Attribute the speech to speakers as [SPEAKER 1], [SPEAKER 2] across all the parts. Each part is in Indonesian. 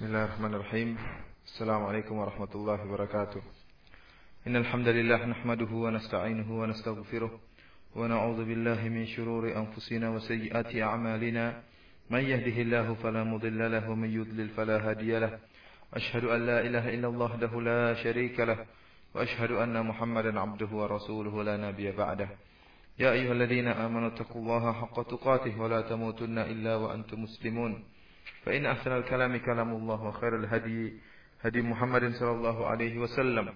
[SPEAKER 1] بسم الله الرحمن الرحيم. السلام عليكم ورحمة الله وبركاته. إن الحمد لله نحمده ونستعينه ونستغفره ونعوذ بالله من شرور أنفسنا وسيئات أعمالنا. من يهده الله فلا مضل له ومن يضلل فلا هادي له. أشهد أن لا إله إلا الله وحده لا شريك له. وأشهد أن محمدا عبده ورسوله لا نبي بعده. يا أيها الذين آمنوا اتقوا الله حق تقاته ولا تموتن إلا وأنتم مسلمون. فإن أحسن الكلام كلام الله وخير الهدي هدي محمد صلى الله عليه وسلم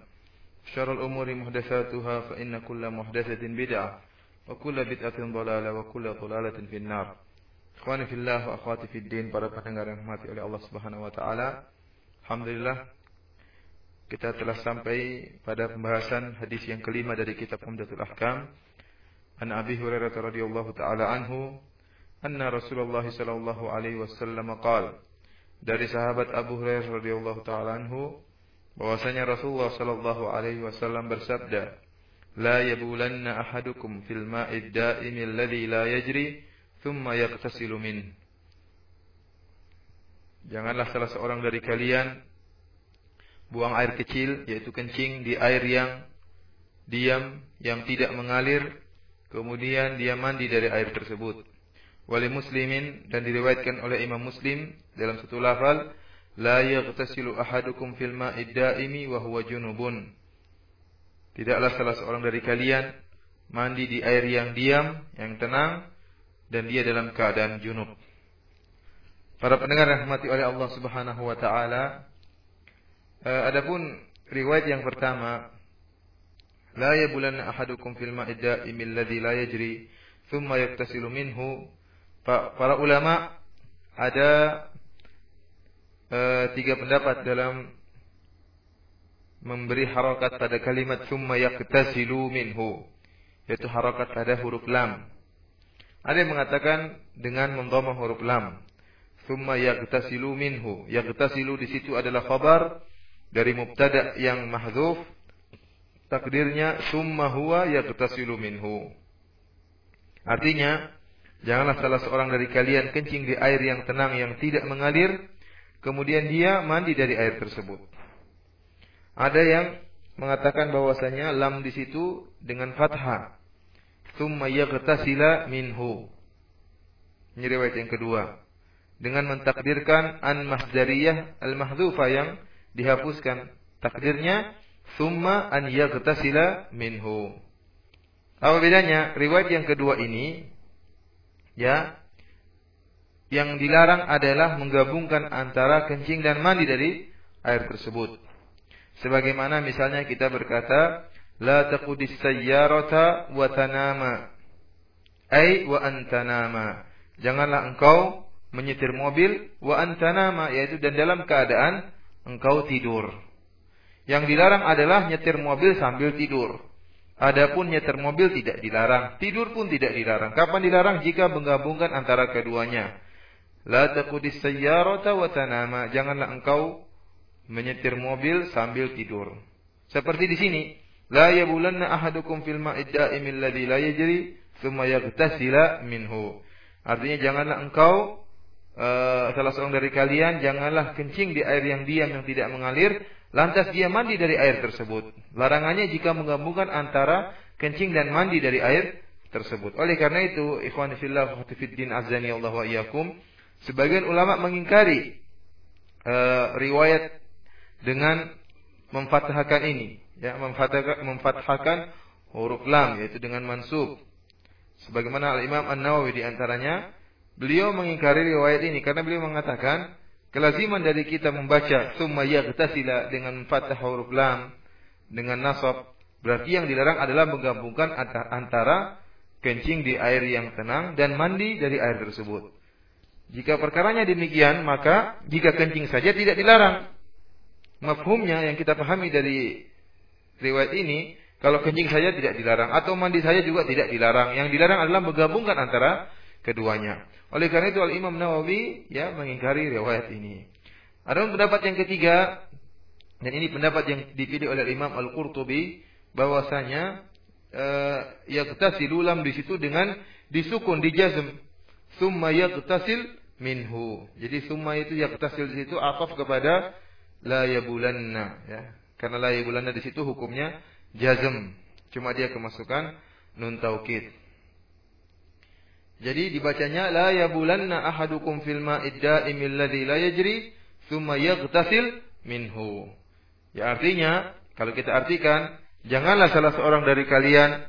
[SPEAKER 1] شر الأمور محدثاتها فإن كل محدثة بدعة وكل بدعة ضلالة وكل ضلالة في النار Ikhwani fillah wa akhwati fid din para pendengar yang rahmati oleh Allah Subhanahu wa taala. Alhamdulillah kita telah sampai pada pembahasan hadis yang kelima dari kitab Umdatul Ahkam. An Abi Hurairah radhiyallahu taala anhu anna Rasulullah sallallahu alaihi wasallam qala dari sahabat Abu Hurairah radhiyallahu taala anhu bahwasanya Rasulullah sallallahu alaihi wasallam bersabda la yabulanna ahadukum fil ma'id da'im alladhi la yajri thumma yaghtasilu min Janganlah salah seorang dari kalian buang air kecil yaitu kencing di air yang diam yang tidak mengalir kemudian dia mandi dari air tersebut. Wali muslimin dan diriwayatkan oleh Imam Muslim dalam satu lafal la yaghtasilu ahadukum fil ma'id da'imi wa huwa junubun. Tidaklah salah seorang dari kalian mandi di air yang diam, yang tenang dan dia dalam keadaan junub. Para pendengar yang rahmati oleh Allah Subhanahu wa taala, adapun riwayat yang pertama, la yabulanna ahadukum fil ma'id da'im alladhi la yajri thumma yaktasilu minhu. Para ulama ada uh, tiga pendapat dalam memberi harakat pada kalimat thumma yaktasilu minhu, yaitu harakat pada huruf lam. Ada yang mengatakan dengan mendhamma huruf lam. Thumma yaghtasilu minhu. Yaghtasilu di situ adalah khabar dari mubtada yang mahdzuf. Takdirnya thumma huwa yaghtasilu minhu. Artinya, janganlah salah seorang dari kalian kencing di air yang tenang yang tidak mengalir, kemudian dia mandi dari air tersebut. Ada yang mengatakan bahwasanya lam di situ dengan fathah thumma yaghtasila minhu. Ini riwayat yang kedua. Dengan mentakdirkan an mahdariyah al mahdhufa yang dihapuskan. Takdirnya thumma an yaghtasila minhu. Apa bedanya? Riwayat yang kedua ini ya yang dilarang adalah menggabungkan antara kencing dan mandi dari air tersebut. Sebagaimana misalnya kita berkata La taqudis sayyarata wa tanama. Ay wa antanama. Janganlah engkau menyetir mobil wa antanama yaitu dan dalam keadaan engkau tidur. Yang dilarang adalah nyetir mobil sambil tidur. Adapun nyetir mobil tidak dilarang, tidur pun tidak dilarang. Kapan dilarang? Jika menggabungkan antara keduanya. La taqudis sayyarata wa tanama. Janganlah engkau menyetir mobil sambil tidur. Seperti di sini, La yabulanna ahadukum fil ma'id da'im alladhi la yajri thumma yaghtasila minhu. Artinya janganlah engkau uh, salah seorang dari kalian janganlah kencing di air yang diam yang tidak mengalir lantas dia mandi dari air tersebut. Larangannya jika menggabungkan antara kencing dan mandi dari air tersebut. Oleh karena itu, ikhwan sebagian ulama mengingkari uh, riwayat dengan memfathahkan ini ya memfathahkan, memfathahkan huruf lam yaitu dengan mansub. Sebagaimana Al-Imam An-Nawawi di antaranya beliau mengingkari riwayat ini karena beliau mengatakan kelaziman dari kita membaca summa yaghtasila dengan fathah huruf lam dengan nasab berarti yang dilarang adalah menggabungkan antara kencing di air yang tenang dan mandi dari air tersebut. Jika perkaranya demikian, maka jika kencing saja tidak dilarang. Mafhumnya yang kita pahami dari riwayat ini, kalau kencing saja tidak dilarang atau mandi saja juga tidak dilarang. Yang dilarang adalah menggabungkan antara keduanya. Oleh karena itu Al-Imam Nawawi ya mengingkari riwayat ini. Ada pendapat yang ketiga dan ini pendapat yang dipilih oleh Imam Al-Qurtubi bahwasanya uh, yaqtasilu lam di situ dengan disukun dijazm. Summa yaqtasil minhu. Jadi summa itu yaktasil di situ ataf kepada la yabulanna ya. Karena la yabulanna di situ hukumnya jazm. Cuma dia kemasukan nun taukid. Jadi dibacanya la yabulanna ahadukum fil ma'id da'imil ladzi la yajri thumma yaghtasil minhu. Ya artinya kalau kita artikan janganlah salah seorang dari kalian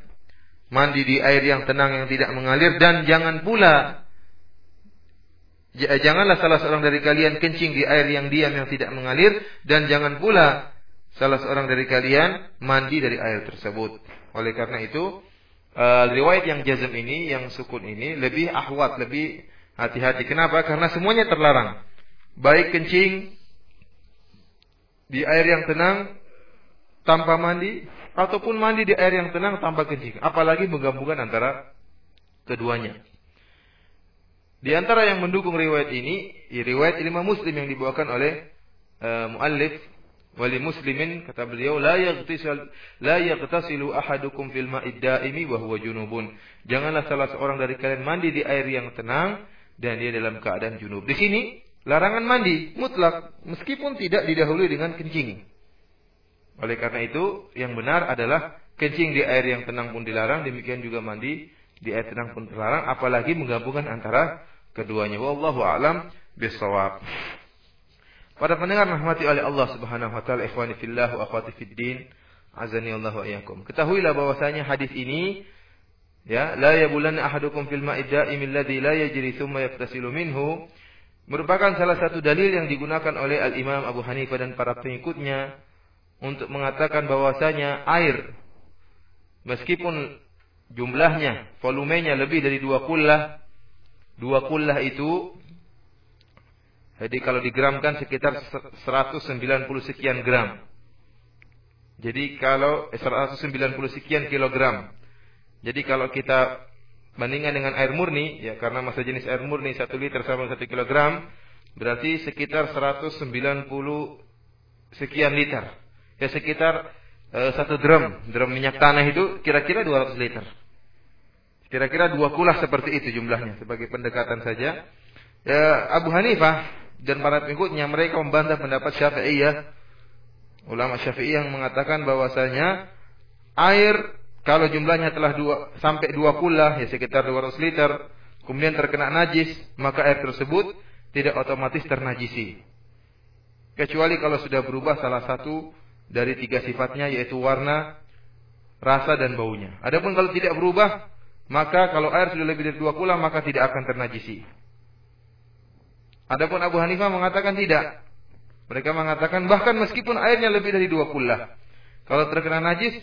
[SPEAKER 1] mandi di air yang tenang yang tidak mengalir dan jangan pula janganlah salah seorang dari kalian kencing di air yang diam yang tidak mengalir dan jangan pula salah seorang dari kalian mandi dari air tersebut. Oleh karena itu, uh, riwayat yang jazm ini, yang sukun ini lebih ahwat, lebih hati-hati. Kenapa? Karena semuanya terlarang. Baik kencing di air yang tenang tanpa mandi ataupun mandi di air yang tenang tanpa kencing. Apalagi menggabungkan antara keduanya. Di antara yang mendukung riwayat ini, riwayat Imam Muslim yang dibawakan oleh uh, muallif wali muslimin kata beliau la yaghtasil la yaghtasilu ahadukum fil ma'id daimi wa huwa junubun. Janganlah salah seorang dari kalian mandi di air yang tenang dan dia dalam keadaan junub. Di sini larangan mandi mutlak meskipun tidak didahului dengan kencing. Oleh karena itu yang benar adalah kencing di air yang tenang pun dilarang, demikian juga mandi di air tenang pun terlarang, apalagi menggabungkan antara keduanya. Wallahu alam bisawab. Para pendengar rahmati oleh Allah Subhanahu wa taala, ikhwani fillah wa akhwati fiddin, azani Allah wa iyyakum. Ketahuilah bahwasanya hadis ini ya, la yabulanna ahadukum fil ma'i da'imil ladzi la yajri thumma yaftasilu minhu merupakan salah satu dalil yang digunakan oleh Al-Imam Abu Hanifah dan para pengikutnya untuk mengatakan bahwasanya air meskipun jumlahnya, volumenya lebih dari dua kullah Dua kullah itu jadi kalau digramkan sekitar 190 sekian gram. Jadi kalau 190 eh, sekian kilogram. Jadi kalau kita bandingkan dengan air murni, ya karena masa jenis air murni 1 liter sama 1 kilogram, berarti sekitar 190 sekian liter. Ya sekitar uh, satu drum, drum minyak tanah itu kira-kira 200 liter. Kira-kira dua kulah seperti itu jumlahnya sebagai pendekatan saja. Ya, Abu Hanifah dan para pengikutnya mereka membantah pendapat Syafi'iyah. Ulama Syafi'iyah yang mengatakan bahwasanya air kalau jumlahnya telah dua, sampai dua kulah ya sekitar 200 liter kemudian terkena najis maka air tersebut tidak otomatis ternajisi. Kecuali kalau sudah berubah salah satu dari tiga sifatnya yaitu warna, rasa dan baunya. Adapun kalau tidak berubah maka kalau air sudah lebih dari dua kula maka tidak akan ternajisi. Adapun Abu Hanifah mengatakan tidak. Mereka mengatakan bahkan meskipun airnya lebih dari dua kula, kalau terkena najis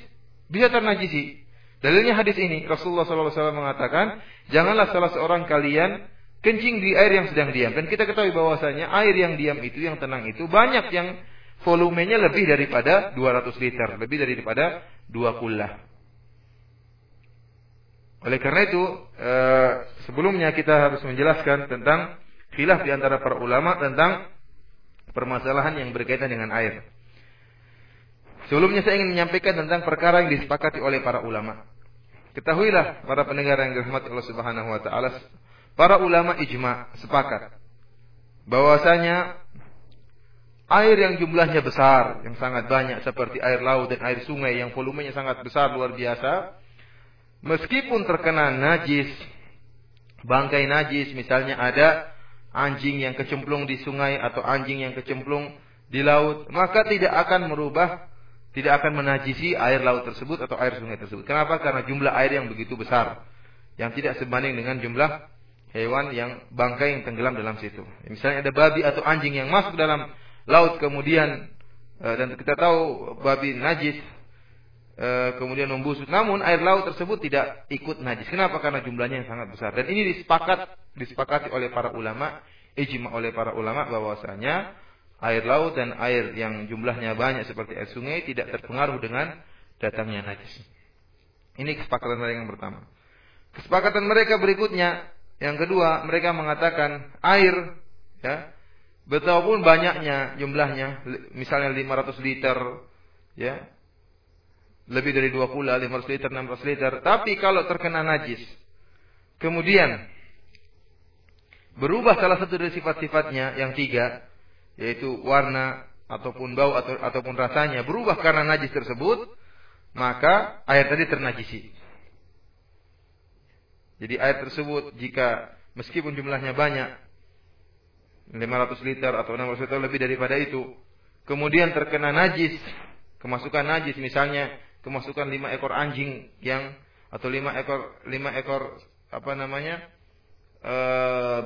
[SPEAKER 1] bisa ternajisi. Dalilnya hadis ini Rasulullah SAW mengatakan janganlah salah seorang kalian kencing di air yang sedang diam. Dan kita ketahui bahwasanya air yang diam itu yang tenang itu banyak yang volumenya lebih daripada 200 liter, lebih daripada dua kula. Oleh karena itu, eh, sebelumnya kita harus menjelaskan tentang khilaf di antara para ulama tentang permasalahan yang berkaitan dengan air. Sebelumnya saya ingin menyampaikan tentang perkara yang disepakati oleh para ulama. Ketahuilah para pendengar yang dirahmati Allah Subhanahu wa taala, para ulama ijma sepakat bahwasanya air yang jumlahnya besar, yang sangat banyak seperti air laut dan air sungai yang volumenya sangat besar luar biasa, meskipun terkena najis, bangkai najis, misalnya ada anjing yang kecemplung di sungai atau anjing yang kecemplung di laut, maka tidak akan merubah, tidak akan menajisi air laut tersebut atau air sungai tersebut. Kenapa? Karena jumlah air yang begitu besar, yang tidak sebanding dengan jumlah hewan yang bangkai yang tenggelam dalam situ. Misalnya ada babi atau anjing yang masuk dalam laut kemudian eh, dan kita tahu babi najis e, kemudian membusuk. Namun air laut tersebut tidak ikut najis. Kenapa? Karena jumlahnya yang sangat besar. Dan ini disepakat disepakati oleh para ulama, ijma oleh para ulama bahwasanya air laut dan air yang jumlahnya banyak seperti air sungai tidak terpengaruh dengan datangnya najis. Ini kesepakatan mereka yang pertama. Kesepakatan mereka berikutnya, yang kedua, mereka mengatakan air ya, betapapun banyaknya jumlahnya, misalnya 500 liter, ya, lebih dari 20, 500 liter, 600 liter. Tapi kalau terkena najis, kemudian berubah salah satu dari sifat-sifatnya yang tiga, yaitu warna ataupun bau atau ataupun rasanya berubah karena najis tersebut, maka air tadi ternajisi. Jadi air tersebut jika meskipun jumlahnya banyak 500 liter atau 600 liter lebih daripada itu, kemudian terkena najis, kemasukan najis misalnya kemasukan lima ekor anjing yang atau lima ekor lima ekor apa namanya e,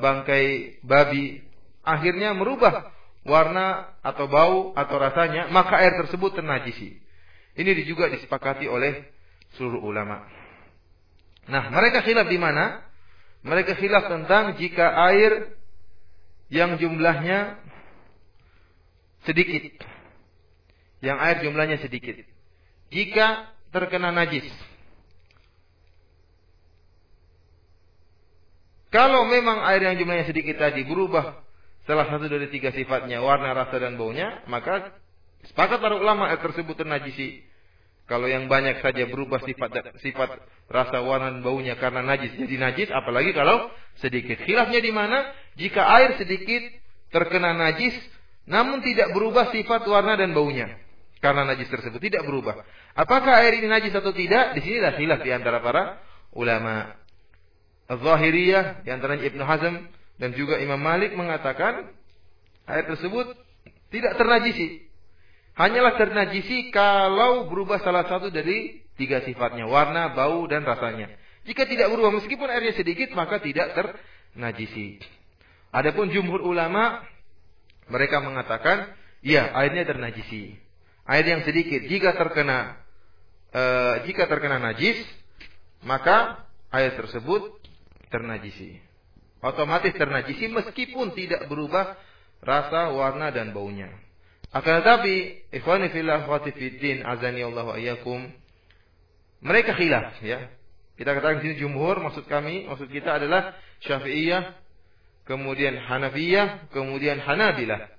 [SPEAKER 1] bangkai babi akhirnya merubah warna atau bau atau rasanya maka air tersebut ternajisi. Ini juga disepakati oleh seluruh ulama. Nah mereka khilaf di mana? Mereka khilaf tentang jika air yang jumlahnya sedikit. Yang air jumlahnya sedikit jika terkena najis. Kalau memang air yang jumlahnya sedikit tadi berubah salah satu dari tiga sifatnya, warna, rasa, dan baunya, maka sepakat para ulama air tersebut ternajisi. Kalau yang banyak saja berubah sifat sifat rasa, warna, dan baunya karena najis jadi najis, apalagi kalau sedikit. Khilafnya di mana? Jika air sedikit terkena najis, namun tidak berubah sifat warna dan baunya karena najis tersebut tidak berubah. Apakah air ini najis atau tidak? Di sinilah khilaf di antara para ulama. Az-Zahiriyah di antaranya Ibnu Hazm dan juga Imam Malik mengatakan air tersebut tidak ternajisi. Hanyalah ternajisi kalau berubah salah satu dari tiga sifatnya, warna, bau dan rasanya. Jika tidak berubah meskipun airnya sedikit maka tidak ternajisi. Adapun jumhur ulama mereka mengatakan, ya airnya ternajisi air yang sedikit. Jika terkena e, jika terkena najis maka air tersebut ternajisi. Otomatis ternajisi meskipun tidak berubah rasa warna dan baunya. Akan tetapi ikhwani fillah wa azani mereka khilaf ya. Kita katakan di sini jumhur maksud kami maksud kita adalah Syafi'iyah kemudian Hanafiyah kemudian Hanabilah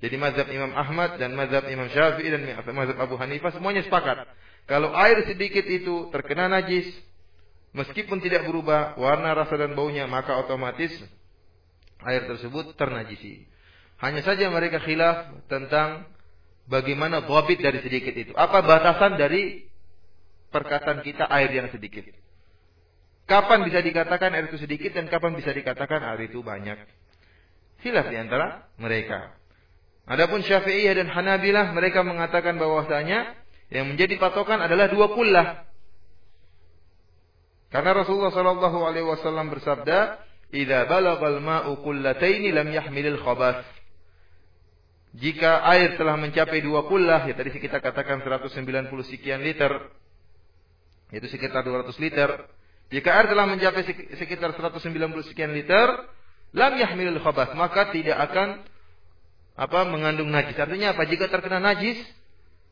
[SPEAKER 1] jadi mazhab Imam Ahmad dan mazhab Imam Syafi'i dan mazhab Abu Hanifah semuanya sepakat. Kalau air sedikit itu terkena najis, meskipun tidak berubah warna, rasa dan baunya, maka otomatis air tersebut ternajisi. Hanya saja mereka khilaf tentang bagaimana bobit dari sedikit itu. Apa batasan dari perkataan kita air yang sedikit? Kapan bisa dikatakan air itu sedikit dan kapan bisa dikatakan air itu banyak? Khilaf di antara mereka. Adapun Syafi'iyah dan Hanabilah mereka mengatakan bahwasanya yang menjadi patokan adalah dua kullah. Karena Rasulullah Shallallahu alaihi wasallam bersabda, "Idza balagal ma'u kullataini lam yahmilil khabath." Jika air telah mencapai dua kullah, ya tadi kita katakan 190 sekian liter, yaitu sekitar 200 liter. Jika air telah mencapai sekitar 190 sekian liter, lam yahmilil khabath, maka tidak akan apa mengandung najis. Artinya apa? Jika terkena najis,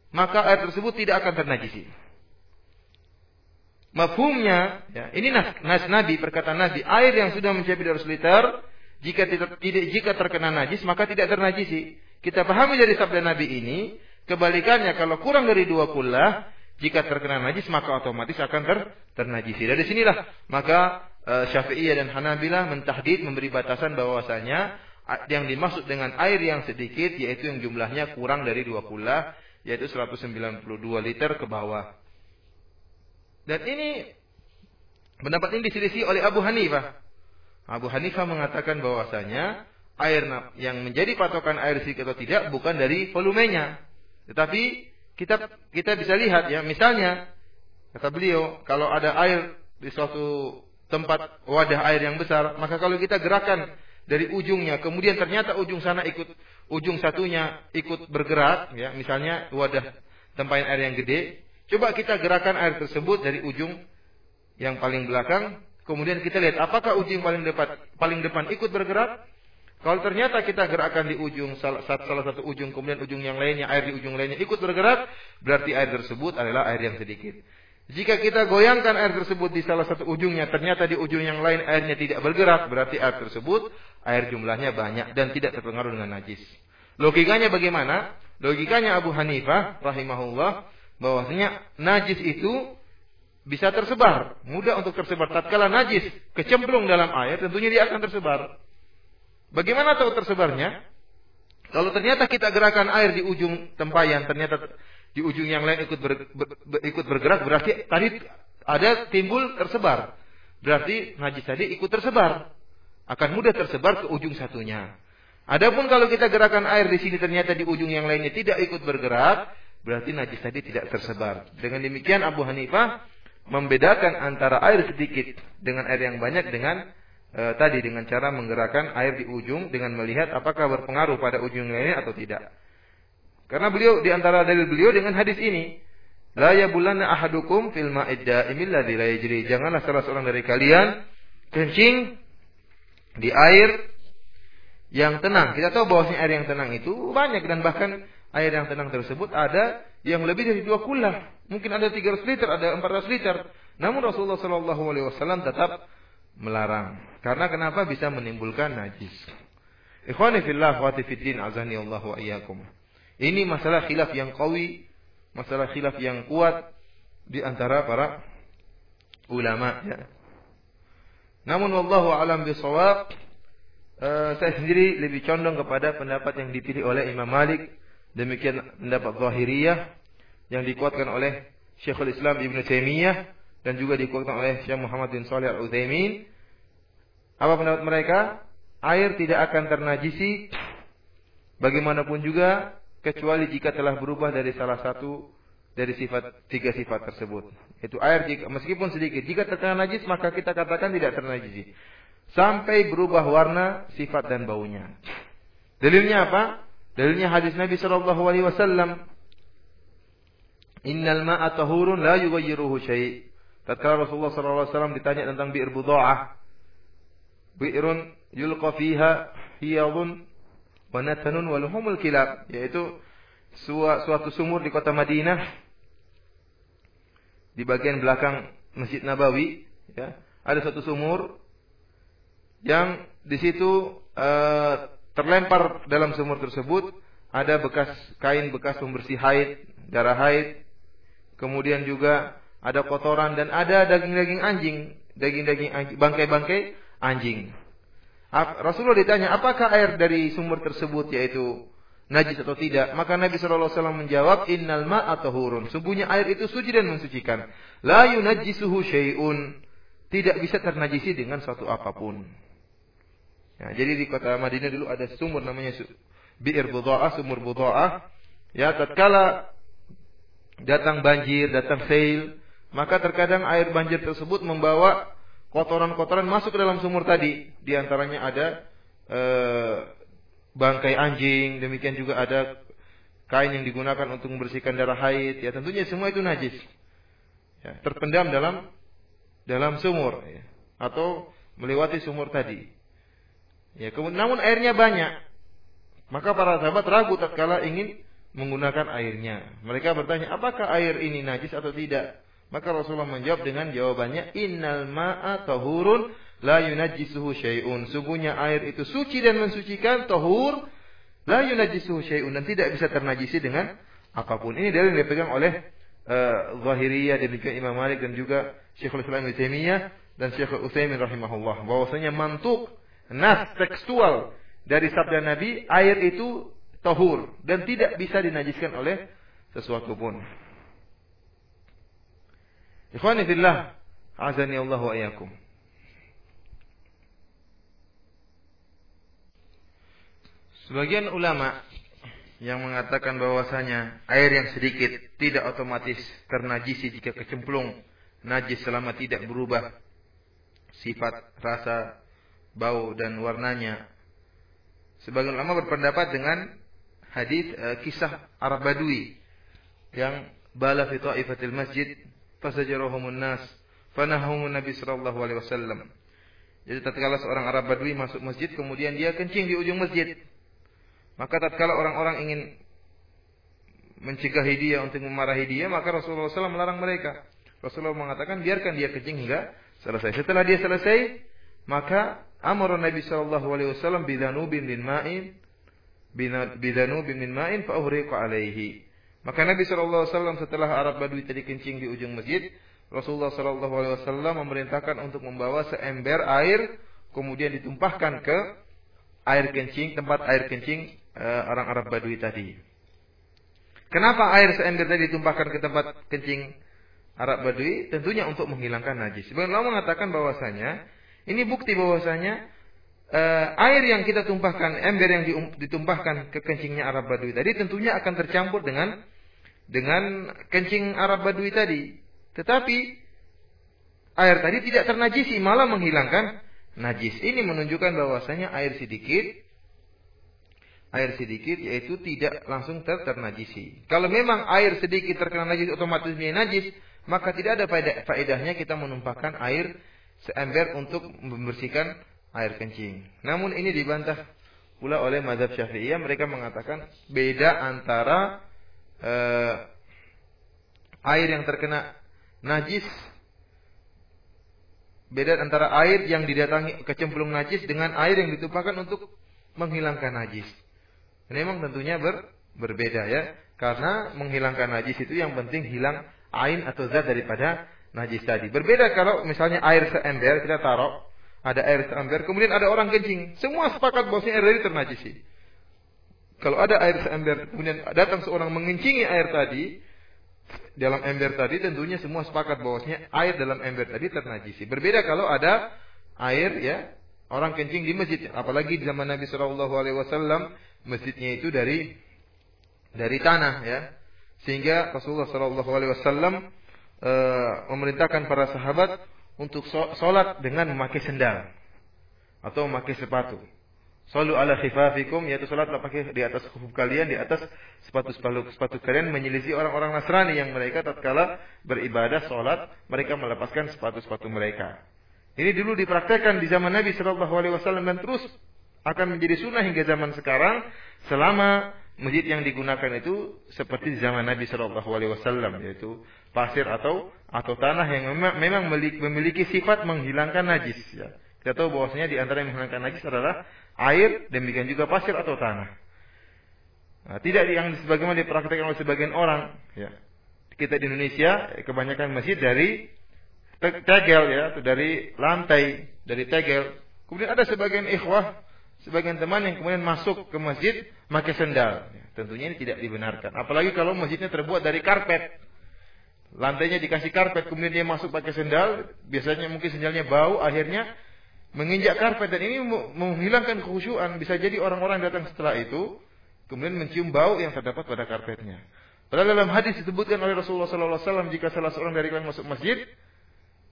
[SPEAKER 1] maka air tersebut tidak akan ternajisi. Mafhumnya, ya, ini nas, nas Nabi, perkataan Nabi, air yang sudah mencapai 200 liter, jika tidak, jika terkena najis, maka tidak ternajisi. Kita pahami dari sabda Nabi ini, kebalikannya kalau kurang dari dua kullah, jika terkena najis maka otomatis akan ter, ternajisi. Dari sinilah maka uh, Syafi'iyah dan Hanabilah mentahdid memberi batasan bahwasanya yang dimaksud dengan air yang sedikit yaitu yang jumlahnya kurang dari dua pula yaitu 192 liter ke bawah. Dan ini pendapat ini diselisih oleh Abu Hanifah. Abu Hanifah mengatakan bahwasanya air yang menjadi patokan air sedikit atau tidak bukan dari volumenya, tetapi kita kita bisa lihat ya misalnya kata beliau kalau ada air di suatu tempat wadah air yang besar maka kalau kita gerakan dari ujungnya, kemudian ternyata ujung sana ikut ujung satunya ikut bergerak, ya, misalnya wadah tempayan air yang gede, coba kita gerakan air tersebut dari ujung yang paling belakang, kemudian kita lihat apakah ujung paling depan paling depan ikut bergerak. Kalau ternyata kita gerakan di ujung salah, salah satu ujung, kemudian ujung yang lainnya, air di ujung lainnya ikut bergerak, berarti air tersebut adalah air yang sedikit. Jika kita goyangkan air tersebut di salah satu ujungnya, ternyata di ujung yang lain airnya tidak bergerak, berarti air tersebut air jumlahnya banyak dan tidak terpengaruh dengan najis. Logikanya bagaimana? Logikanya Abu Hanifah rahimahullah bahwasanya najis itu bisa tersebar, mudah untuk tersebar. Tatkala najis kecemplung dalam air, tentunya dia akan tersebar. Bagaimana tahu tersebarnya? Kalau ternyata kita gerakan air di ujung tempayan, ternyata di ujung yang lain ikut ber, ber, ber, ikut bergerak, berarti tadi ada timbul tersebar. Berarti najis tadi ikut tersebar. Akan mudah tersebar ke ujung satunya. Adapun kalau kita gerakan air di sini ternyata di ujung yang lainnya tidak ikut bergerak, berarti najis tadi tidak tersebar. Dengan demikian Abu Hanifah membedakan antara air sedikit dengan air yang banyak dengan e, tadi dengan cara menggerakkan air di ujung dengan melihat apakah berpengaruh pada ujung lainnya atau tidak. Karena beliau di antara dalil beliau dengan hadis ini, la yabulanna ahadukum fil ma'id da'imil la yajri. Janganlah salah seorang dari kalian kencing di air yang tenang. Kita tahu bahwasanya air yang tenang itu banyak dan bahkan air yang tenang tersebut ada yang lebih dari dua kullah. Mungkin ada 300 liter, ada 400 liter. Namun Rasulullah Shallallahu Alaihi Wasallam tetap melarang. Karena kenapa bisa menimbulkan najis. Ikhwani fillah wa azani Allah wa iyyakum. Ini masalah khilaf yang kawi, masalah khilaf yang kuat di antara para ulama ya. Namun wallahu alam bisawab uh, saya sendiri lebih condong kepada pendapat yang dipilih oleh Imam Malik demikian pendapat Zahiriyah yang dikuatkan oleh Syekhul Islam Ibn Taimiyah dan juga dikuatkan oleh Syekh Muhammad bin Shalih Al Utsaimin apa pendapat mereka air tidak akan ternajisi bagaimanapun juga kecuali jika telah berubah dari salah satu dari sifat tiga sifat tersebut. Itu air jika, meskipun sedikit, jika terkena najis maka kita katakan tidak ternajisi. Sampai berubah warna, sifat dan baunya. Dalilnya apa? Dalilnya hadis Nabi Shallallahu Alaihi Wasallam. Innal ma'a tahurun la yughayyiruhu syai'. Tatkala Rasulullah sallallahu alaihi wasallam ditanya tentang bi'r budha'ah. Bi'run yulqa fiha hiyadun wa natanun wa luhumul kilab, yaitu suatu sumur di kota Madinah. Di bagian belakang Masjid Nabawi ya, ada satu sumur yang di situ uh, terlempar dalam sumur tersebut ada bekas kain bekas pembersih haid, darah haid, kemudian juga ada kotoran dan ada daging-daging anjing, daging-daging bangkai-bangkai anjing. Rasulullah ditanya, apakah air dari sumur tersebut yaitu najis atau tidak? Maka Nabi SAW menjawab, innal ma'a tahurun. Sungguhnya air itu suci dan mensucikan. La yunajjisuhu syai'un. Tidak bisa ternajisi dengan suatu apa pun. Ya, jadi di kota Madinah dulu ada sumur namanya Bi'ir Budha'ah, sumur Budha'ah. Ya, tatkala datang banjir, datang sail, maka terkadang air banjir tersebut membawa kotoran-kotoran masuk ke dalam sumur tadi. Di antaranya ada e, bangkai anjing, demikian juga ada kain yang digunakan untuk membersihkan darah haid. Ya tentunya semua itu najis. Ya, terpendam dalam dalam sumur ya, atau melewati sumur tadi. Ya, kemudian, namun airnya banyak. Maka para sahabat ragu tatkala ingin menggunakan airnya. Mereka bertanya, apakah air ini najis atau tidak? Maka Rasulullah menjawab dengan jawabannya, Innal ma'a tahurun la yunajjisuhu syai'un. Sungguhnya air itu suci dan mensucikan, tahur, la yunajjisuhu syai'un. Dan tidak bisa ternajisi dengan apa pun. Ini dalil yang dipegang oleh uh, Zahiriyah dan juga Imam Malik dan juga Syekhul Islam Ibnu dan Syekh Utsaimin rahimahullah. Bahwasanya mantuk, nas tekstual dari sabda Nabi, air itu tahur dan tidak bisa dinajiskan oleh sesuatu pun. Ikhwani fillah, azani Allah wa iyyakum. Sebagian ulama yang mengatakan bahwasanya air yang sedikit tidak otomatis ternajisi jika kecemplung najis selama tidak berubah sifat, rasa, bau dan warnanya. Sebagian ulama berpendapat dengan hadis uh, kisah Arab Badui yang bala fi masjid fasajarahumun nas fanahahumun Nabi sallallahu alaihi wasallam. Jadi tatkala seorang Arab Badui masuk masjid kemudian dia kencing di ujung masjid. Maka tatkala orang-orang ingin mencegah dia untuk memarahi dia, maka Rasulullah SAW melarang mereka. Rasulullah mengatakan biarkan dia kencing hingga selesai. Setelah dia selesai, maka amar Nabi sallallahu alaihi wasallam bidanubin min ma'in bidanubin min ma'in fa alaihi. Maka Nabi SAW setelah Arab Badui tadi kencing di ujung masjid, Rasulullah SAW memerintahkan untuk membawa seember air, kemudian ditumpahkan ke air kencing, tempat air kencing uh, orang Arab Badui tadi. Kenapa air seember tadi ditumpahkan ke tempat kencing Arab Badui? Tentunya untuk menghilangkan najis. Allah mengatakan bahwasanya ini bukti bahwasanya uh, air yang kita tumpahkan, ember yang ditumpahkan ke kencingnya Arab Badui tadi tentunya akan tercampur dengan dengan kencing Arab Badui tadi. Tetapi air tadi tidak ternajisi, malah menghilangkan najis. Ini menunjukkan bahwasanya air sedikit air sedikit yaitu tidak langsung ter ternajisi. Kalau memang air sedikit terkena najis otomatis menjadi najis, maka tidak ada faedahnya kita menumpahkan air seember untuk membersihkan air kencing. Namun ini dibantah pula oleh mazhab Syafi'iyah. Mereka mengatakan beda antara uh, air yang terkena najis beda antara air yang didatangi kecemplung najis dengan air yang ditumpahkan untuk menghilangkan najis. Memang tentunya ber, berbeda ya, karena menghilangkan najis itu yang penting hilang ain atau zat daripada najis tadi. Berbeda kalau misalnya air seember kita taruh, ada air seember, kemudian ada orang kencing, semua sepakat bahwasanya air tadi ternajisi. Kalau ada air seember, kemudian datang seorang mengencingi air tadi, dalam ember tadi tentunya semua sepakat bahwasanya air dalam ember tadi ternajisi. Berbeda kalau ada air ya orang kencing di masjid, apalagi di zaman Nabi Shallallahu Alaihi Wasallam masjidnya itu dari dari tanah ya, sehingga Rasulullah Shallallahu Alaihi Wasallam e, memerintahkan para sahabat untuk sholat dengan memakai sendal atau memakai sepatu. Salu ala khifafikum yaitu salatlah pakai di atas khufuf kalian di atas sepatu sepatu kalian menyelisih orang-orang Nasrani yang mereka tatkala beribadah salat mereka melepaskan sepatu-sepatu mereka. Ini dulu dipraktekkan di zaman Nabi Shallallahu alaihi wasallam dan terus akan menjadi sunnah hingga zaman sekarang selama masjid yang digunakan itu seperti zaman Nabi Shallallahu alaihi wasallam yaitu pasir atau atau tanah yang memang, memang memiliki sifat menghilangkan najis ya. Kita tahu bahwasanya di antara yang menghilangkan najis adalah air, demikian juga pasir atau tanah. Nah, tidak yang sebagaimana dipraktikkan oleh sebagian orang. Ya. Kita di Indonesia kebanyakan masjid dari tegel ya, atau dari lantai, dari tegel. Kemudian ada sebagian ikhwah, sebagian teman yang kemudian masuk ke masjid pakai sendal. Ya, tentunya ini tidak dibenarkan. Apalagi kalau masjidnya terbuat dari karpet. Lantainya dikasih karpet, kemudian dia masuk pakai sendal, biasanya mungkin sendalnya bau, akhirnya menginjak karpet dan ini menghilangkan kekhusyuan. Bisa jadi orang-orang datang setelah itu kemudian mencium bau yang terdapat pada karpetnya. Padahal dalam hadis disebutkan oleh Rasulullah SAW jika salah seorang dari kalian masuk masjid,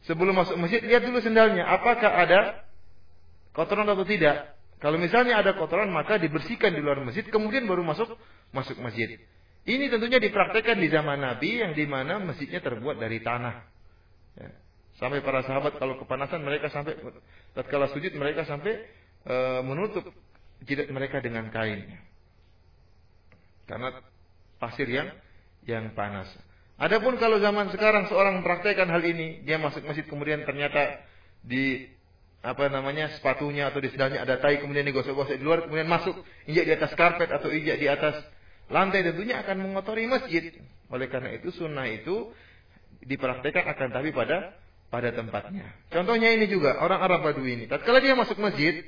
[SPEAKER 1] sebelum masuk masjid lihat dulu sendalnya, apakah ada kotoran atau tidak. Kalau misalnya ada kotoran maka dibersihkan di luar masjid, kemudian baru masuk masuk masjid. Ini tentunya dipraktekkan di zaman Nabi yang di mana masjidnya terbuat dari tanah. Ya. Sampai para sahabat kalau kepanasan mereka sampai tatkala sujud mereka sampai e, menutup jidat mereka dengan kain. Karena pasir yang yang panas. Adapun kalau zaman sekarang seorang mempraktekkan hal ini, dia masuk masjid kemudian ternyata di apa namanya sepatunya atau di sedangnya ada tai kemudian digosok-gosok di luar kemudian masuk injak di atas karpet atau injak di atas lantai tentunya akan mengotori masjid. Oleh karena itu sunnah itu dipraktekkan akan tapi pada pada tempatnya. Contohnya ini juga orang Arab Badui ini. Tatkala dia masuk masjid,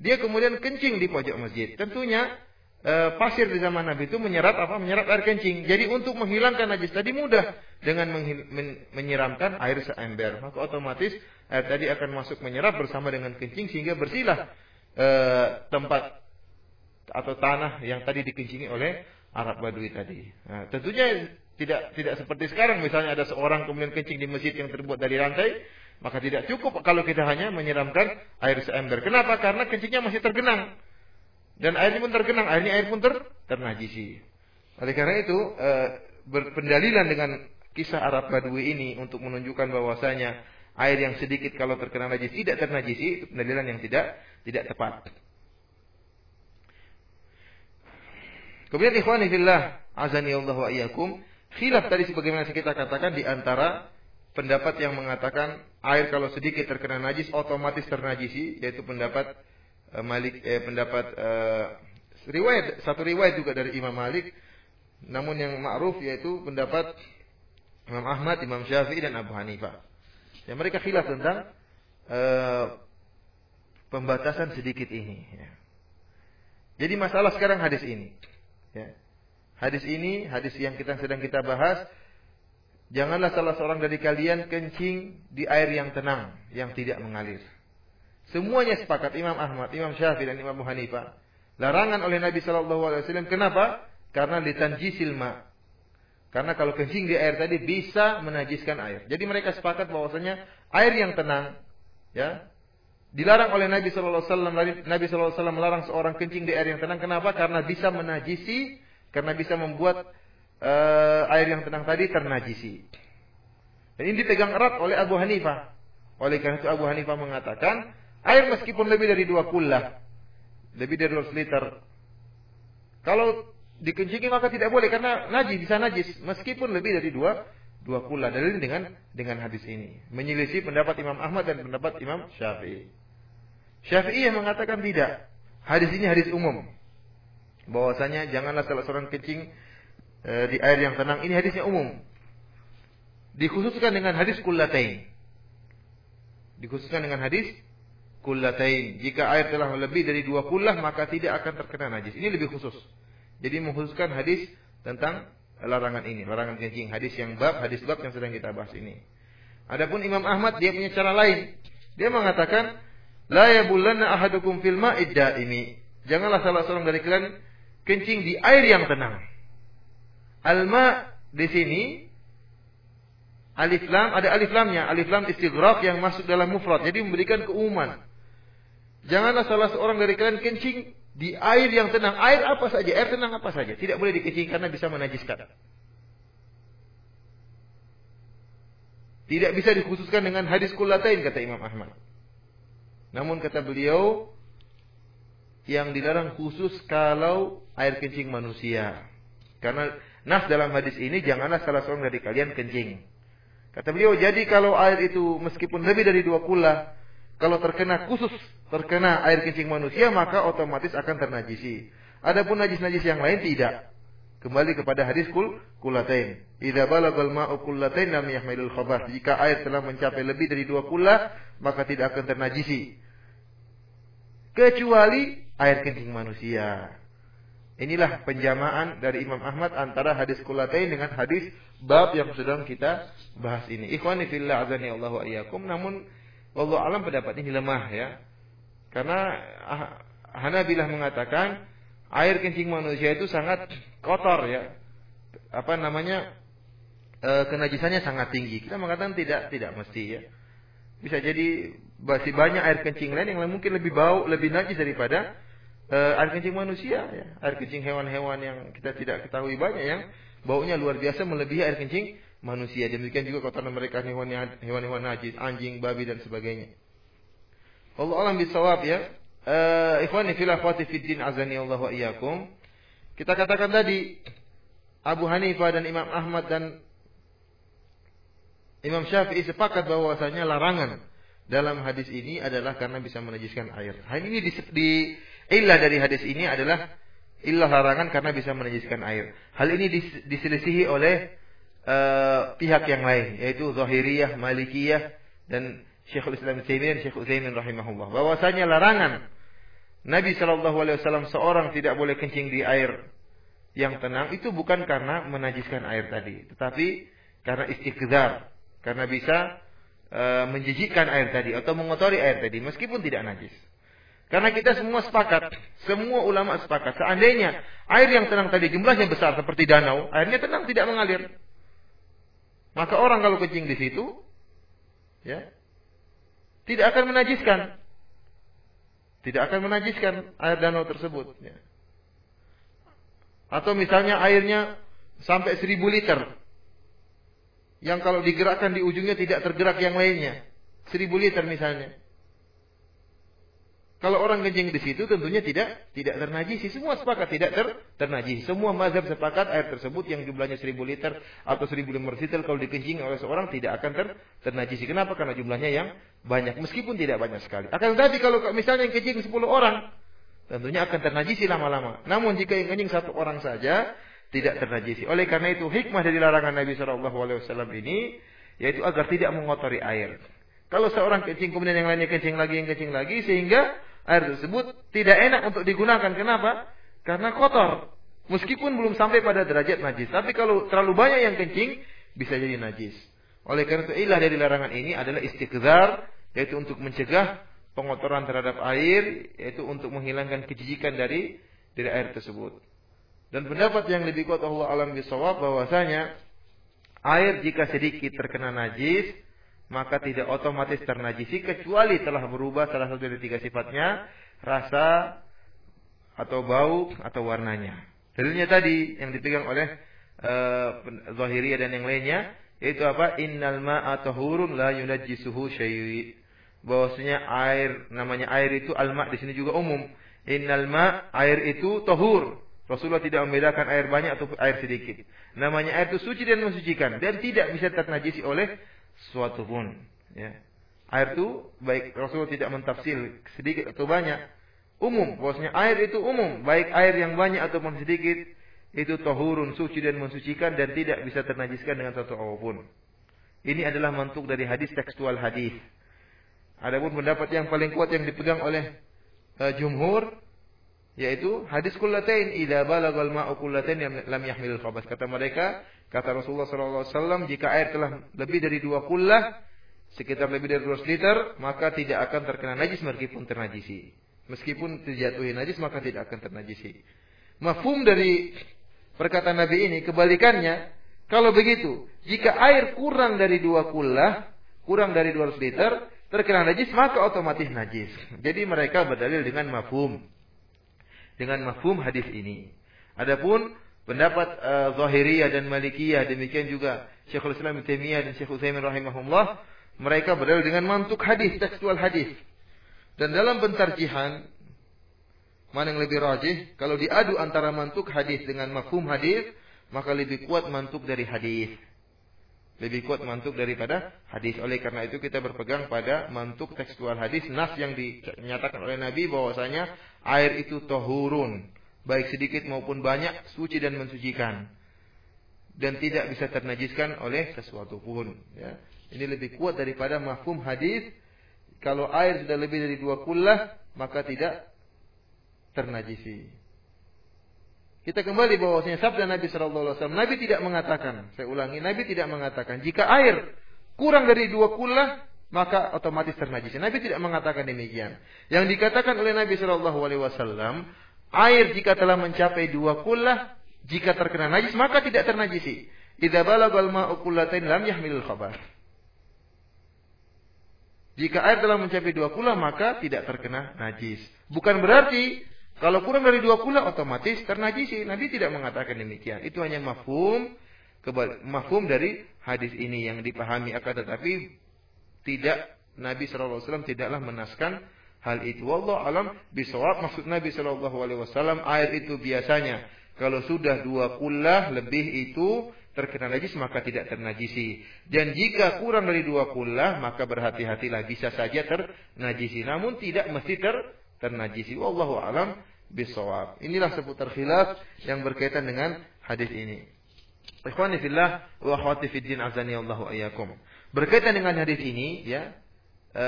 [SPEAKER 1] dia kemudian kencing di pojok masjid. Tentunya e, pasir di zaman Nabi itu menyerap apa? Menyerap air kencing. Jadi untuk menghilangkan najis tadi mudah dengan men menyiramkan air seember. Maka otomatis air tadi akan masuk menyerap bersama dengan kencing sehingga bersihlah e, tempat atau tanah yang tadi dikencingi oleh Arab Badui tadi. Nah, tentunya tidak tidak seperti sekarang misalnya ada seorang kemudian kencing di masjid yang terbuat dari lantai, maka tidak cukup kalau kita hanya menyiramkan air seember. Kenapa? Karena kencingnya masih tergenang. Dan airnya pun tergenang, airnya air pun ter, ternajisi. Oleh karena itu, e, berpendalilan dengan kisah Arab Badui ini untuk menunjukkan bahwasanya air yang sedikit kalau terkena najis tidak ternajisi, itu pendalilan yang tidak tidak tepat. Kemudian ikhwani fillah, azani Allah wa iyyakum, Khilaf tadi sebagaimana kita katakan di antara pendapat yang mengatakan air kalau sedikit terkena najis otomatis ternajisi yaitu pendapat uh, Malik eh, pendapat uh, riwayat satu riwayat juga dari Imam Malik namun yang ma'ruf yaitu pendapat Imam Ahmad, Imam Syafi'i dan Abu Hanifah. Yang mereka khilaf tentang uh, pembatasan sedikit ini. Ya. Jadi masalah sekarang hadis ini. Ya. Hadis ini, hadis yang kita sedang kita bahas, janganlah salah seorang dari kalian kencing di air yang tenang, yang tidak mengalir. Semuanya sepakat Imam Ahmad, Imam Syafi'i dan Imam Hanifah. Larangan oleh Nabi Wasallam. Kenapa? Karena ditanjisil ma. Karena kalau kencing di air tadi bisa menajiskan air. Jadi mereka sepakat bahwasanya air yang tenang, ya, dilarang oleh Nabi Shallallahu Alaihi. Nabi Wasallam melarang seorang kencing di air yang tenang. Kenapa? Karena bisa menajisi, karena bisa membuat uh, air yang tenang tadi ternajisi. Dan ini dipegang erat oleh Abu Hanifah. Oleh karena itu Abu Hanifah mengatakan, air meskipun lebih dari dua kullah, lebih dari 200 liter, kalau dikencingi maka tidak boleh karena najis bisa najis meskipun lebih dari dua dua kula dalil dengan dengan hadis ini menyelisih pendapat Imam Ahmad dan pendapat Imam Syafi'i. Syafi'i yang mengatakan tidak. Hadis ini hadis umum. Bahwasanya janganlah salah seorang kencing e, di air yang tenang. Ini hadisnya umum. Dikhususkan dengan hadis kullatain. Dikhususkan dengan hadis kullatain. Jika air telah lebih dari dua kullah maka tidak akan terkena najis. Ini lebih khusus. Jadi mengkhususkan hadis tentang larangan ini, larangan kencing. Hadis yang bab, hadis bab yang sedang kita bahas ini. Adapun Imam Ahmad dia punya cara lain. Dia mengatakan, la yabulanna ahadukum fil ini. Janganlah salah seorang dari kalian kencing di air yang tenang. Alma di sini alif lam ada alif lamnya, alif lam istighraq yang masuk dalam mufrad. Jadi memberikan keumuman. Janganlah salah seorang dari kalian kencing di air yang tenang. Air apa saja, air tenang apa saja. Tidak boleh dikencing karena bisa menajiskan. Tidak bisa dikhususkan dengan hadis kullatain kata Imam Ahmad. Namun kata beliau yang dilarang khusus kalau air kencing manusia. Karena nas dalam hadis ini janganlah salah seorang dari kalian kencing. Kata beliau, jadi kalau air itu meskipun lebih dari dua kula, kalau terkena khusus terkena air kencing manusia maka otomatis akan ternajisi. Adapun najis-najis yang lain tidak. Kembali kepada hadis kul kulatain. Idza balagal ma'u kullatain lam yahmilul khabath. Jika air telah mencapai lebih dari dua kula, maka tidak akan ternajisi. Kecuali air kencing manusia. Inilah penjamaan dari Imam Ahmad antara hadis kulatain dengan hadis bab yang sedang kita bahas ini. Ikhwani fillah azani Allahu ayyakum. Namun Allah alam pendapat ini lemah ya. Karena ah, Hanabilah mengatakan air kencing manusia itu sangat kotor ya. Apa namanya? E, kenajisannya sangat tinggi. Kita mengatakan tidak tidak mesti ya. Bisa jadi masih banyak air kencing lain yang mungkin lebih bau, lebih najis daripada e, air kencing manusia ya. Air kencing hewan-hewan yang kita tidak ketahui banyak yang baunya luar biasa melebihi air kencing manusia. Demikian juga kotoran mereka hewan-hewan najis, anjing, babi dan sebagainya. Allah alam bisawab ya. Uh, ikhwani fil akhwati fid din azani Allah wa iyyakum. Kita katakan tadi Abu Hanifah dan Imam Ahmad dan Imam Syafi'i sepakat bahwasanya larangan dalam hadis ini adalah karena bisa menajiskan air. Hal ini di, di ilah dari hadis ini adalah ilah larangan karena bisa menajiskan air. Hal ini dis, diselisihi oleh uh, pihak yang lain yaitu Zahiriyah, Malikiyah dan Syekhul Islam Taimin dan Syekh Utsaimin rahimahullah. Bahwasanya larangan Nabi Wasallam seorang tidak boleh kencing di air yang tenang itu bukan karena menajiskan air tadi, tetapi karena istiqzar, karena bisa e, menjijikkan air tadi atau mengotori air tadi meskipun tidak najis. Karena kita semua sepakat, semua ulama sepakat, seandainya air yang tenang tadi jumlahnya besar seperti danau, airnya tenang tidak mengalir. Maka orang kalau kencing di situ, ya, tidak akan menajiskan. Tidak akan menajiskan air danau tersebut. Ya. Atau misalnya airnya sampai seribu liter. Yang kalau digerakkan di ujungnya tidak tergerak yang lainnya. Seribu liter misalnya. Kalau orang kencing di situ tentunya tidak tidak ternajisi. Semua sepakat tidak ter, ternajisi. Semua mazhab sepakat air tersebut yang jumlahnya 1000 liter atau 1500 liter kalau dikencing oleh seorang tidak akan ter, ternajisi. Kenapa? Karena jumlahnya yang banyak meskipun tidak banyak sekali. Akan tetapi kalau misalnya yang kencing 10 orang tentunya akan ternajisi lama-lama. Namun jika yang kencing satu orang saja tidak ternajisi. Oleh karena itu hikmah dari larangan Nabi Shallallahu alaihi wasallam ini yaitu agar tidak mengotori air. Kalau seorang kencing kemudian yang lainnya kencing lagi yang kencing lagi sehingga air tersebut tidak enak untuk digunakan. Kenapa? Karena kotor. Meskipun belum sampai pada derajat najis. Tapi kalau terlalu banyak yang kencing, bisa jadi najis. Oleh karena itu ilah dari larangan ini adalah istiqzar, yaitu untuk mencegah pengotoran terhadap air, yaitu untuk menghilangkan kejijikan dari dari air tersebut. Dan pendapat yang lebih kuat Allah alam bisawab bahwasanya air jika sedikit terkena najis maka tidak otomatis ternajisi kecuali telah berubah salah satu dari tiga sifatnya rasa atau bau atau warnanya. Dalilnya tadi yang dipegang oleh uh, Zahiriyah dan yang lainnya yaitu apa? Innal ma'a tahurun la yunajjisuhu syai'. Bahwasanya air namanya air itu alma di sini juga umum. Innal ma air itu tahur, Rasulullah tidak membedakan air banyak atau air sedikit. Namanya air itu suci dan mensucikan dan tidak bisa ternajisi oleh suatu pun. Ya. Air itu baik Rasulullah tidak mentafsir sedikit atau banyak. Umum, bahwasanya air itu umum, baik air yang banyak ataupun sedikit itu tohurun suci dan mensucikan dan tidak bisa ternajiskan dengan satu apa pun. Ini adalah mantuk dari hadis tekstual hadis. Adapun pendapat yang paling kuat yang dipegang oleh uh, jumhur yaitu hadis kullatain idza balagal ma'u kullatain lam yahmilul khabas kata mereka kata Rasulullah wasallam jika air telah lebih dari dua kullah sekitar lebih dari 200 liter maka tidak akan terkena najis meskipun ternajisi. Meskipun terjatuhi najis maka tidak akan ternajisi. Mafhum dari perkataan Nabi ini kebalikannya kalau begitu jika air kurang dari dua kullah kurang dari 200 liter terkena najis maka otomatis najis. Jadi mereka berdalil dengan mafhum. Dengan mafhum hadis ini. Adapun pendapat uh, Zahiriyah dan Malikiyah demikian juga Syekhul Islam Taimiyah dan Syekh Utsaimin rahimahullah mereka berdalil dengan mantuk hadis, tekstual hadis. Dan dalam pentarjihan mana yang lebih rajih? Kalau diadu antara mantuk hadis dengan mafhum hadis, maka lebih kuat mantuk dari hadis. Lebih kuat mantuk daripada hadis. Oleh karena itu kita berpegang pada mantuk tekstual hadis nas yang dinyatakan oleh Nabi bahwasanya air itu tohurun, baik sedikit maupun banyak, suci dan mensucikan. Dan tidak bisa ternajiskan oleh sesuatu pun. Ya. Ini lebih kuat daripada mafhum hadis. Kalau air sudah lebih dari dua kullah, maka tidak ternajisi. Kita kembali bahwasanya sabda Nabi Wasallam, Nabi tidak mengatakan, saya ulangi, Nabi tidak mengatakan jika air kurang dari dua kullah maka otomatis ternajis. Nabi tidak mengatakan demikian. Yang dikatakan oleh Nabi Shallallahu Alaihi Wasallam, air jika telah mencapai dua kullah, jika terkena najis maka tidak ternajisi. Idza balagal ma'u kullatain lam yahmilul khabar. Jika air telah mencapai dua kullah maka tidak terkena najis. Bukan berarti kalau kurang dari dua kullah otomatis ternajisi. Nabi tidak mengatakan demikian. Itu hanya mafhum mafhum dari hadis ini yang dipahami akan tetapi tidak Nabi SAW tidaklah menaskan hal itu. Wallah alam bisawab maksud Nabi SAW air itu biasanya kalau sudah dua kullah lebih itu terkena najis maka tidak ternajisi. Dan jika kurang dari dua kullah maka berhati-hatilah bisa saja ternajisi. Namun tidak mesti ter ternajisi. Wallahu alam bisawab. Inilah seputar khilaf yang berkaitan dengan hadis ini. Ikhwani fillah wa akhwati fid din azani Allahu ayyakum. Berkaitan dengan hadis ini, ya, e,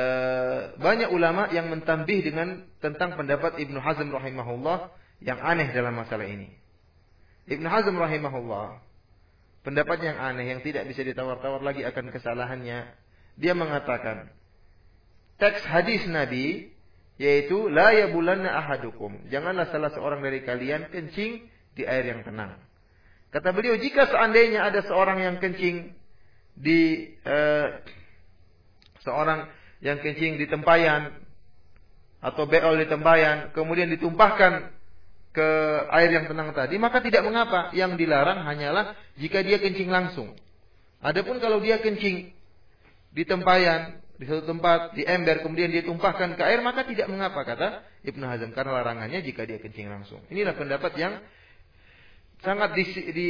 [SPEAKER 1] banyak ulama yang mentambih dengan tentang pendapat Ibnu Hazm rahimahullah yang aneh dalam masalah ini. Ibnu Hazm rahimahullah, pendapat yang aneh yang tidak bisa ditawar-tawar lagi akan kesalahannya, dia mengatakan teks hadis Nabi yaitu la yabulanna ahadukum. Janganlah salah seorang dari kalian kencing di air yang tenang. Kata beliau, jika seandainya ada seorang yang kencing di eh, seorang yang kencing di tempayan atau beol di tempayan kemudian ditumpahkan ke air yang tenang tadi maka tidak mengapa. Yang dilarang hanyalah jika dia kencing langsung. Adapun kalau dia kencing di tempayan di satu tempat di ember kemudian dia tumpahkan ke air maka tidak mengapa kata Ibnu Hazm. Karena larangannya jika dia kencing langsung. Inilah pendapat yang sangat di, di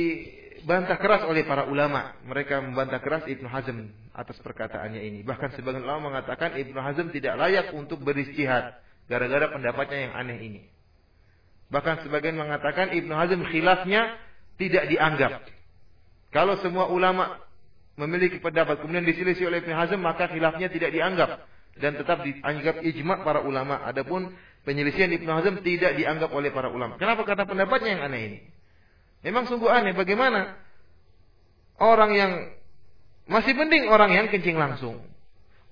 [SPEAKER 1] dibantah keras oleh para ulama. Mereka membantah keras Ibnu Hazm atas perkataannya ini. Bahkan sebagian ulama mengatakan Ibnu Hazm tidak layak untuk beristihad gara-gara pendapatnya yang aneh ini. Bahkan sebagian mengatakan Ibnu Hazm khilafnya tidak dianggap. Kalau semua ulama memiliki pendapat kemudian diselisih oleh Ibnu Hazm maka khilafnya tidak dianggap dan tetap dianggap ijma para ulama. Adapun penyelisihan Ibnu Hazm tidak dianggap oleh para ulama. Kenapa? Karena pendapatnya yang aneh ini. Memang sungguh aneh bagaimana orang yang masih mending orang yang kencing langsung.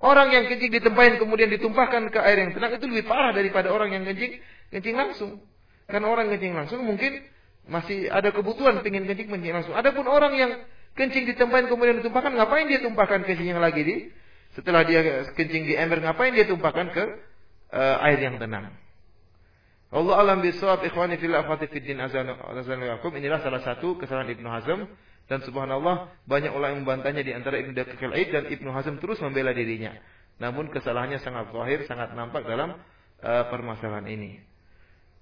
[SPEAKER 1] Orang yang kencing ditempahin kemudian ditumpahkan ke air yang tenang itu lebih parah daripada orang yang kencing kencing langsung. Karena orang kencing langsung mungkin masih ada kebutuhan pengen kencing kencing langsung. Adapun orang yang kencing ditempahin kemudian ditumpahkan, ngapain dia tumpahkan kencing yang lagi di setelah dia kencing di ember, ngapain dia tumpahkan ke uh, air yang tenang? Allah alam bisawab ikhwani fil afati fid din azanakum inilah salah satu kesalahan Ibnu Hazm dan subhanallah banyak ulama yang membantahnya di antara Ibnu Daqiq al dan Ibnu Hazm terus membela dirinya. Namun kesalahannya sangat zahir, sangat nampak dalam uh, permasalahan ini.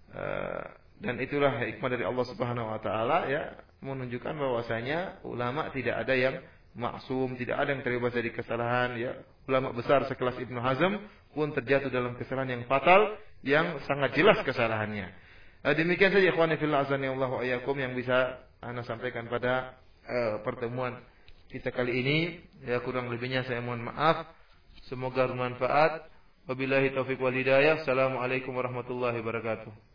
[SPEAKER 1] Uh, dan itulah hikmah dari Allah Subhanahu wa taala ya menunjukkan bahwasanya ulama tidak ada yang maksum, tidak ada yang terbebas dari kesalahan ya. Ulama besar sekelas Ibnu Hazm pun terjatuh dalam kesalahan yang fatal yang sangat jelas kesalahannya. Uh, demikian saja ikhwani fillah azani Allah wa yang bisa Anda sampaikan pada uh, pertemuan kita kali ini. Ya kurang lebihnya saya mohon maaf. Semoga bermanfaat. Wabillahi taufiq wal hidayah. Assalamualaikum warahmatullahi wabarakatuh.